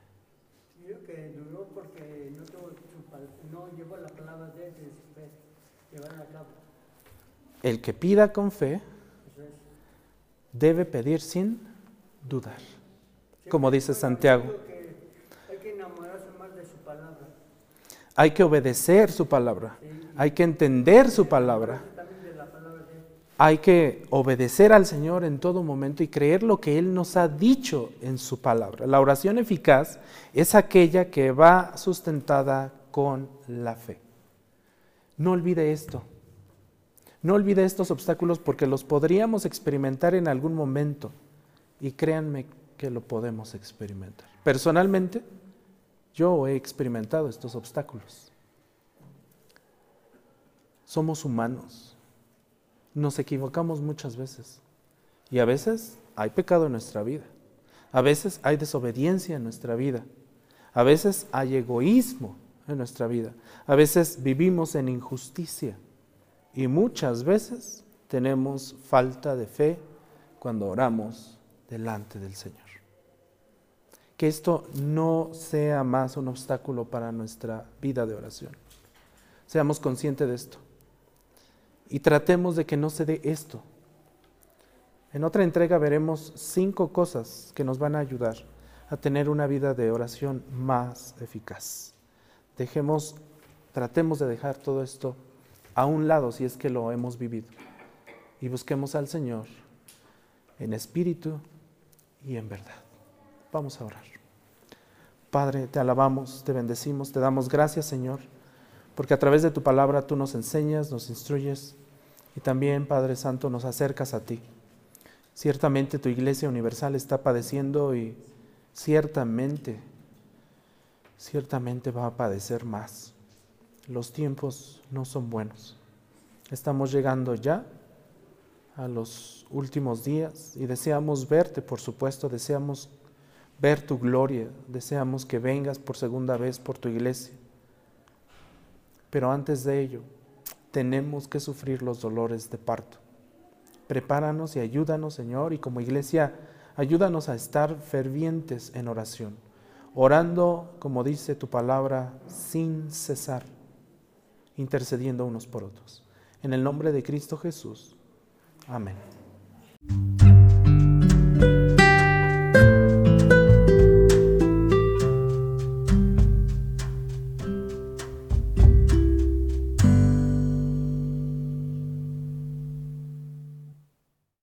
El que pida con fe debe pedir sin dudar. Como dice Santiago. Hay que obedecer su palabra. Hay que entender su palabra. Hay que obedecer al Señor en todo momento y creer lo que Él nos ha dicho en su palabra. La oración eficaz es aquella que va sustentada con la fe. No olvide esto. No olvide estos obstáculos porque los podríamos experimentar en algún momento y créanme que lo podemos experimentar. Personalmente, yo he experimentado estos obstáculos. Somos humanos, nos equivocamos muchas veces y a veces hay pecado en nuestra vida, a veces hay desobediencia en nuestra vida, a veces hay egoísmo en nuestra vida, a veces vivimos en injusticia. Y muchas veces tenemos falta de fe cuando oramos delante del Señor. Que esto no sea más un obstáculo para nuestra vida de oración. Seamos conscientes de esto. Y tratemos de que no se dé esto. En otra entrega veremos cinco cosas que nos van a ayudar a tener una vida de oración más eficaz. Dejemos, tratemos de dejar todo esto a un lado si es que lo hemos vivido. Y busquemos al Señor en espíritu y en verdad. Vamos a orar. Padre, te alabamos, te bendecimos, te damos gracias, Señor, porque a través de tu palabra tú nos enseñas, nos instruyes y también, Padre Santo, nos acercas a ti. Ciertamente tu iglesia universal está padeciendo y ciertamente, ciertamente va a padecer más los tiempos no son buenos. Estamos llegando ya a los últimos días y deseamos verte, por supuesto, deseamos ver tu gloria, deseamos que vengas por segunda vez por tu iglesia. Pero antes de ello, tenemos que sufrir los dolores de parto. Prepáranos y ayúdanos, Señor, y como iglesia, ayúdanos a estar fervientes en oración, orando, como dice tu palabra, sin cesar intercediendo unos por otros. En el nombre de Cristo Jesús. Amén.